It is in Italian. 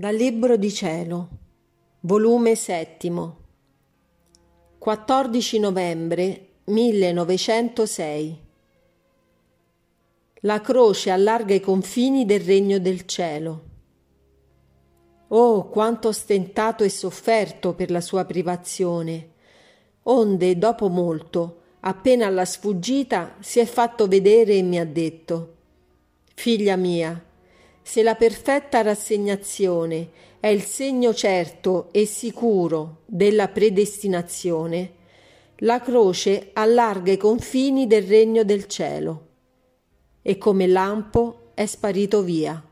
Dal Libro di Cielo, volume settimo, 14 novembre 1906. La croce allarga i confini del regno del cielo. Oh, quanto stentato e sofferto per la sua privazione, onde dopo molto, appena alla sfuggita, si è fatto vedere e mi ha detto Figlia mia, se la perfetta rassegnazione è il segno certo e sicuro della predestinazione, la croce allarga i confini del regno del cielo e come lampo è sparito via.